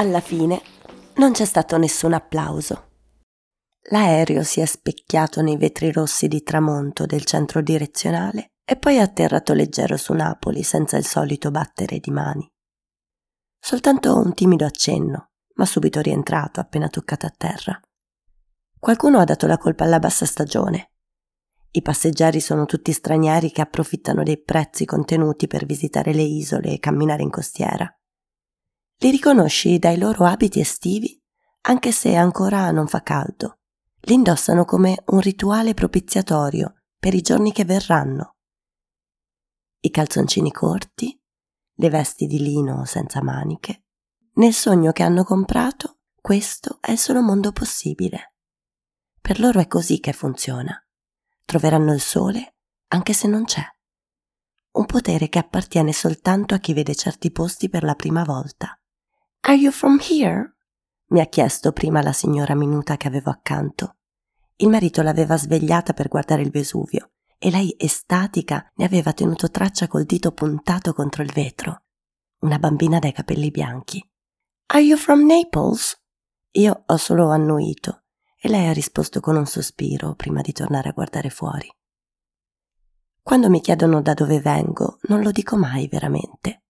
Alla fine non c'è stato nessun applauso. L'aereo si è specchiato nei vetri rossi di tramonto del centro direzionale e poi è atterrato leggero su Napoli senza il solito battere di mani. Soltanto un timido accenno, ma subito rientrato appena toccato a terra. Qualcuno ha dato la colpa alla bassa stagione. I passeggeri sono tutti stranieri che approfittano dei prezzi contenuti per visitare le isole e camminare in costiera. Li riconosci dai loro abiti estivi, anche se ancora non fa caldo. Li indossano come un rituale propiziatorio per i giorni che verranno. I calzoncini corti, le vesti di lino senza maniche. Nel sogno che hanno comprato, questo è il solo mondo possibile. Per loro è così che funziona. Troveranno il sole anche se non c'è. Un potere che appartiene soltanto a chi vede certi posti per la prima volta. Are you from here? mi ha chiesto prima la signora minuta che avevo accanto. Il marito l'aveva svegliata per guardare il Vesuvio e lei, estatica, ne aveva tenuto traccia col dito puntato contro il vetro. Una bambina dai capelli bianchi. Are you from Naples? Io ho solo annuito e lei ha risposto con un sospiro prima di tornare a guardare fuori. Quando mi chiedono da dove vengo, non lo dico mai veramente.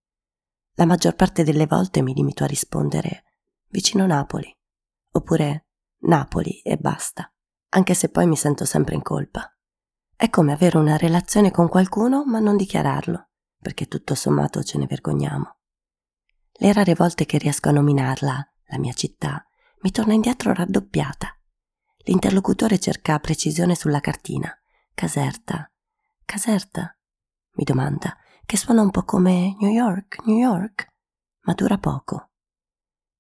La maggior parte delle volte mi limito a rispondere vicino Napoli, oppure Napoli e basta, anche se poi mi sento sempre in colpa. È come avere una relazione con qualcuno ma non dichiararlo, perché tutto sommato ce ne vergogniamo. Le rare volte che riesco a nominarla, la mia città, mi torna indietro raddoppiata L'interlocutore cerca precisione sulla cartina. Caserta. Caserta? mi domanda, che suona un po' come New York, New York, ma dura poco.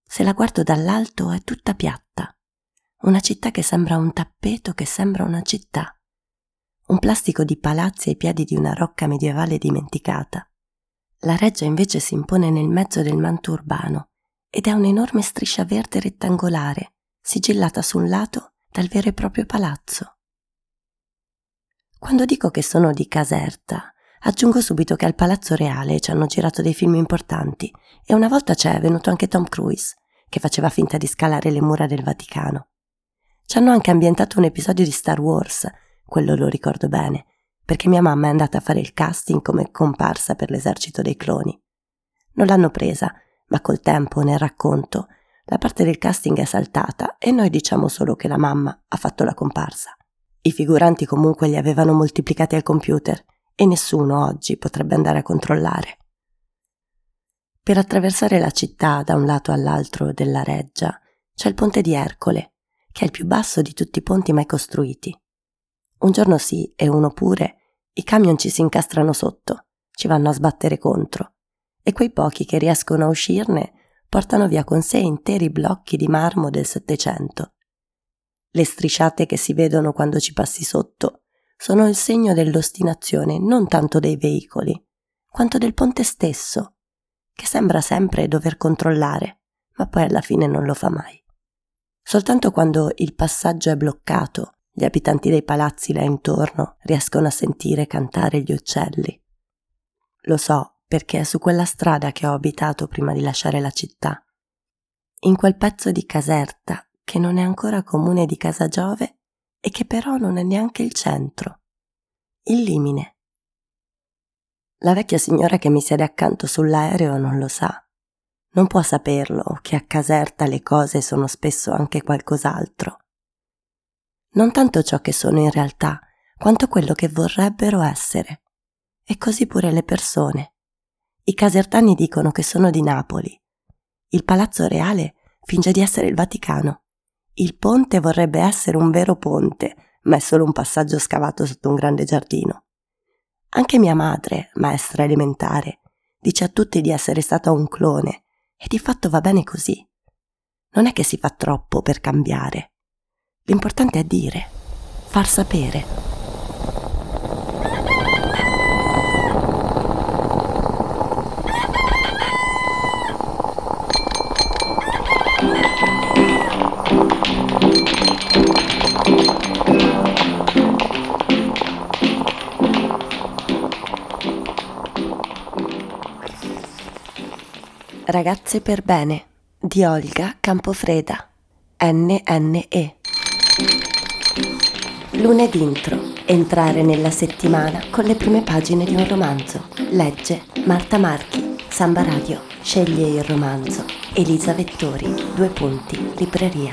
Se la guardo dall'alto è tutta piatta. Una città che sembra un tappeto che sembra una città. Un plastico di palazzi ai piedi di una rocca medievale dimenticata. La reggia invece si impone nel mezzo del manto urbano ed è un'enorme striscia verde rettangolare, sigillata su un lato dal vero e proprio palazzo. Quando dico che sono di Caserta, aggiungo subito che al Palazzo Reale ci hanno girato dei film importanti e una volta c'è venuto anche Tom Cruise, che faceva finta di scalare le mura del Vaticano. Ci hanno anche ambientato un episodio di Star Wars, quello lo ricordo bene, perché mia mamma è andata a fare il casting come comparsa per l'esercito dei cloni. Non l'hanno presa, ma col tempo, nel racconto, la parte del casting è saltata e noi diciamo solo che la mamma ha fatto la comparsa. I figuranti comunque li avevano moltiplicati al computer e nessuno oggi potrebbe andare a controllare. Per attraversare la città da un lato all'altro della reggia c'è il ponte di Ercole, che è il più basso di tutti i ponti mai costruiti. Un giorno sì e uno pure, i camion ci si incastrano sotto, ci vanno a sbattere contro, e quei pochi che riescono a uscirne portano via con sé interi blocchi di marmo del Settecento. Le strisciate che si vedono quando ci passi sotto sono il segno dell'ostinazione non tanto dei veicoli, quanto del ponte stesso, che sembra sempre dover controllare, ma poi alla fine non lo fa mai. Soltanto quando il passaggio è bloccato, gli abitanti dei palazzi là intorno riescono a sentire cantare gli uccelli. Lo so, perché è su quella strada che ho abitato prima di lasciare la città. In quel pezzo di Caserta che non è ancora comune di Casa Giove e che però non è neanche il centro. Il limine. La vecchia signora che mi siede accanto sull'aereo non lo sa. Non può saperlo che a Caserta le cose sono spesso anche qualcos'altro. Non tanto ciò che sono in realtà, quanto quello che vorrebbero essere. E così pure le persone. I casertani dicono che sono di Napoli. Il Palazzo Reale finge di essere il Vaticano. Il ponte vorrebbe essere un vero ponte, ma è solo un passaggio scavato sotto un grande giardino. Anche mia madre, maestra elementare, dice a tutti di essere stata un clone e di fatto va bene così. Non è che si fa troppo per cambiare. L'importante è dire, far sapere. Ragazze per bene di Olga Campofreda. NNE. Lunedì intro. Entrare nella settimana con le prime pagine di un romanzo. Legge Marta Marchi. Samba Radio. Sceglie il romanzo. Elisa Vettori. Due punti. Libreria.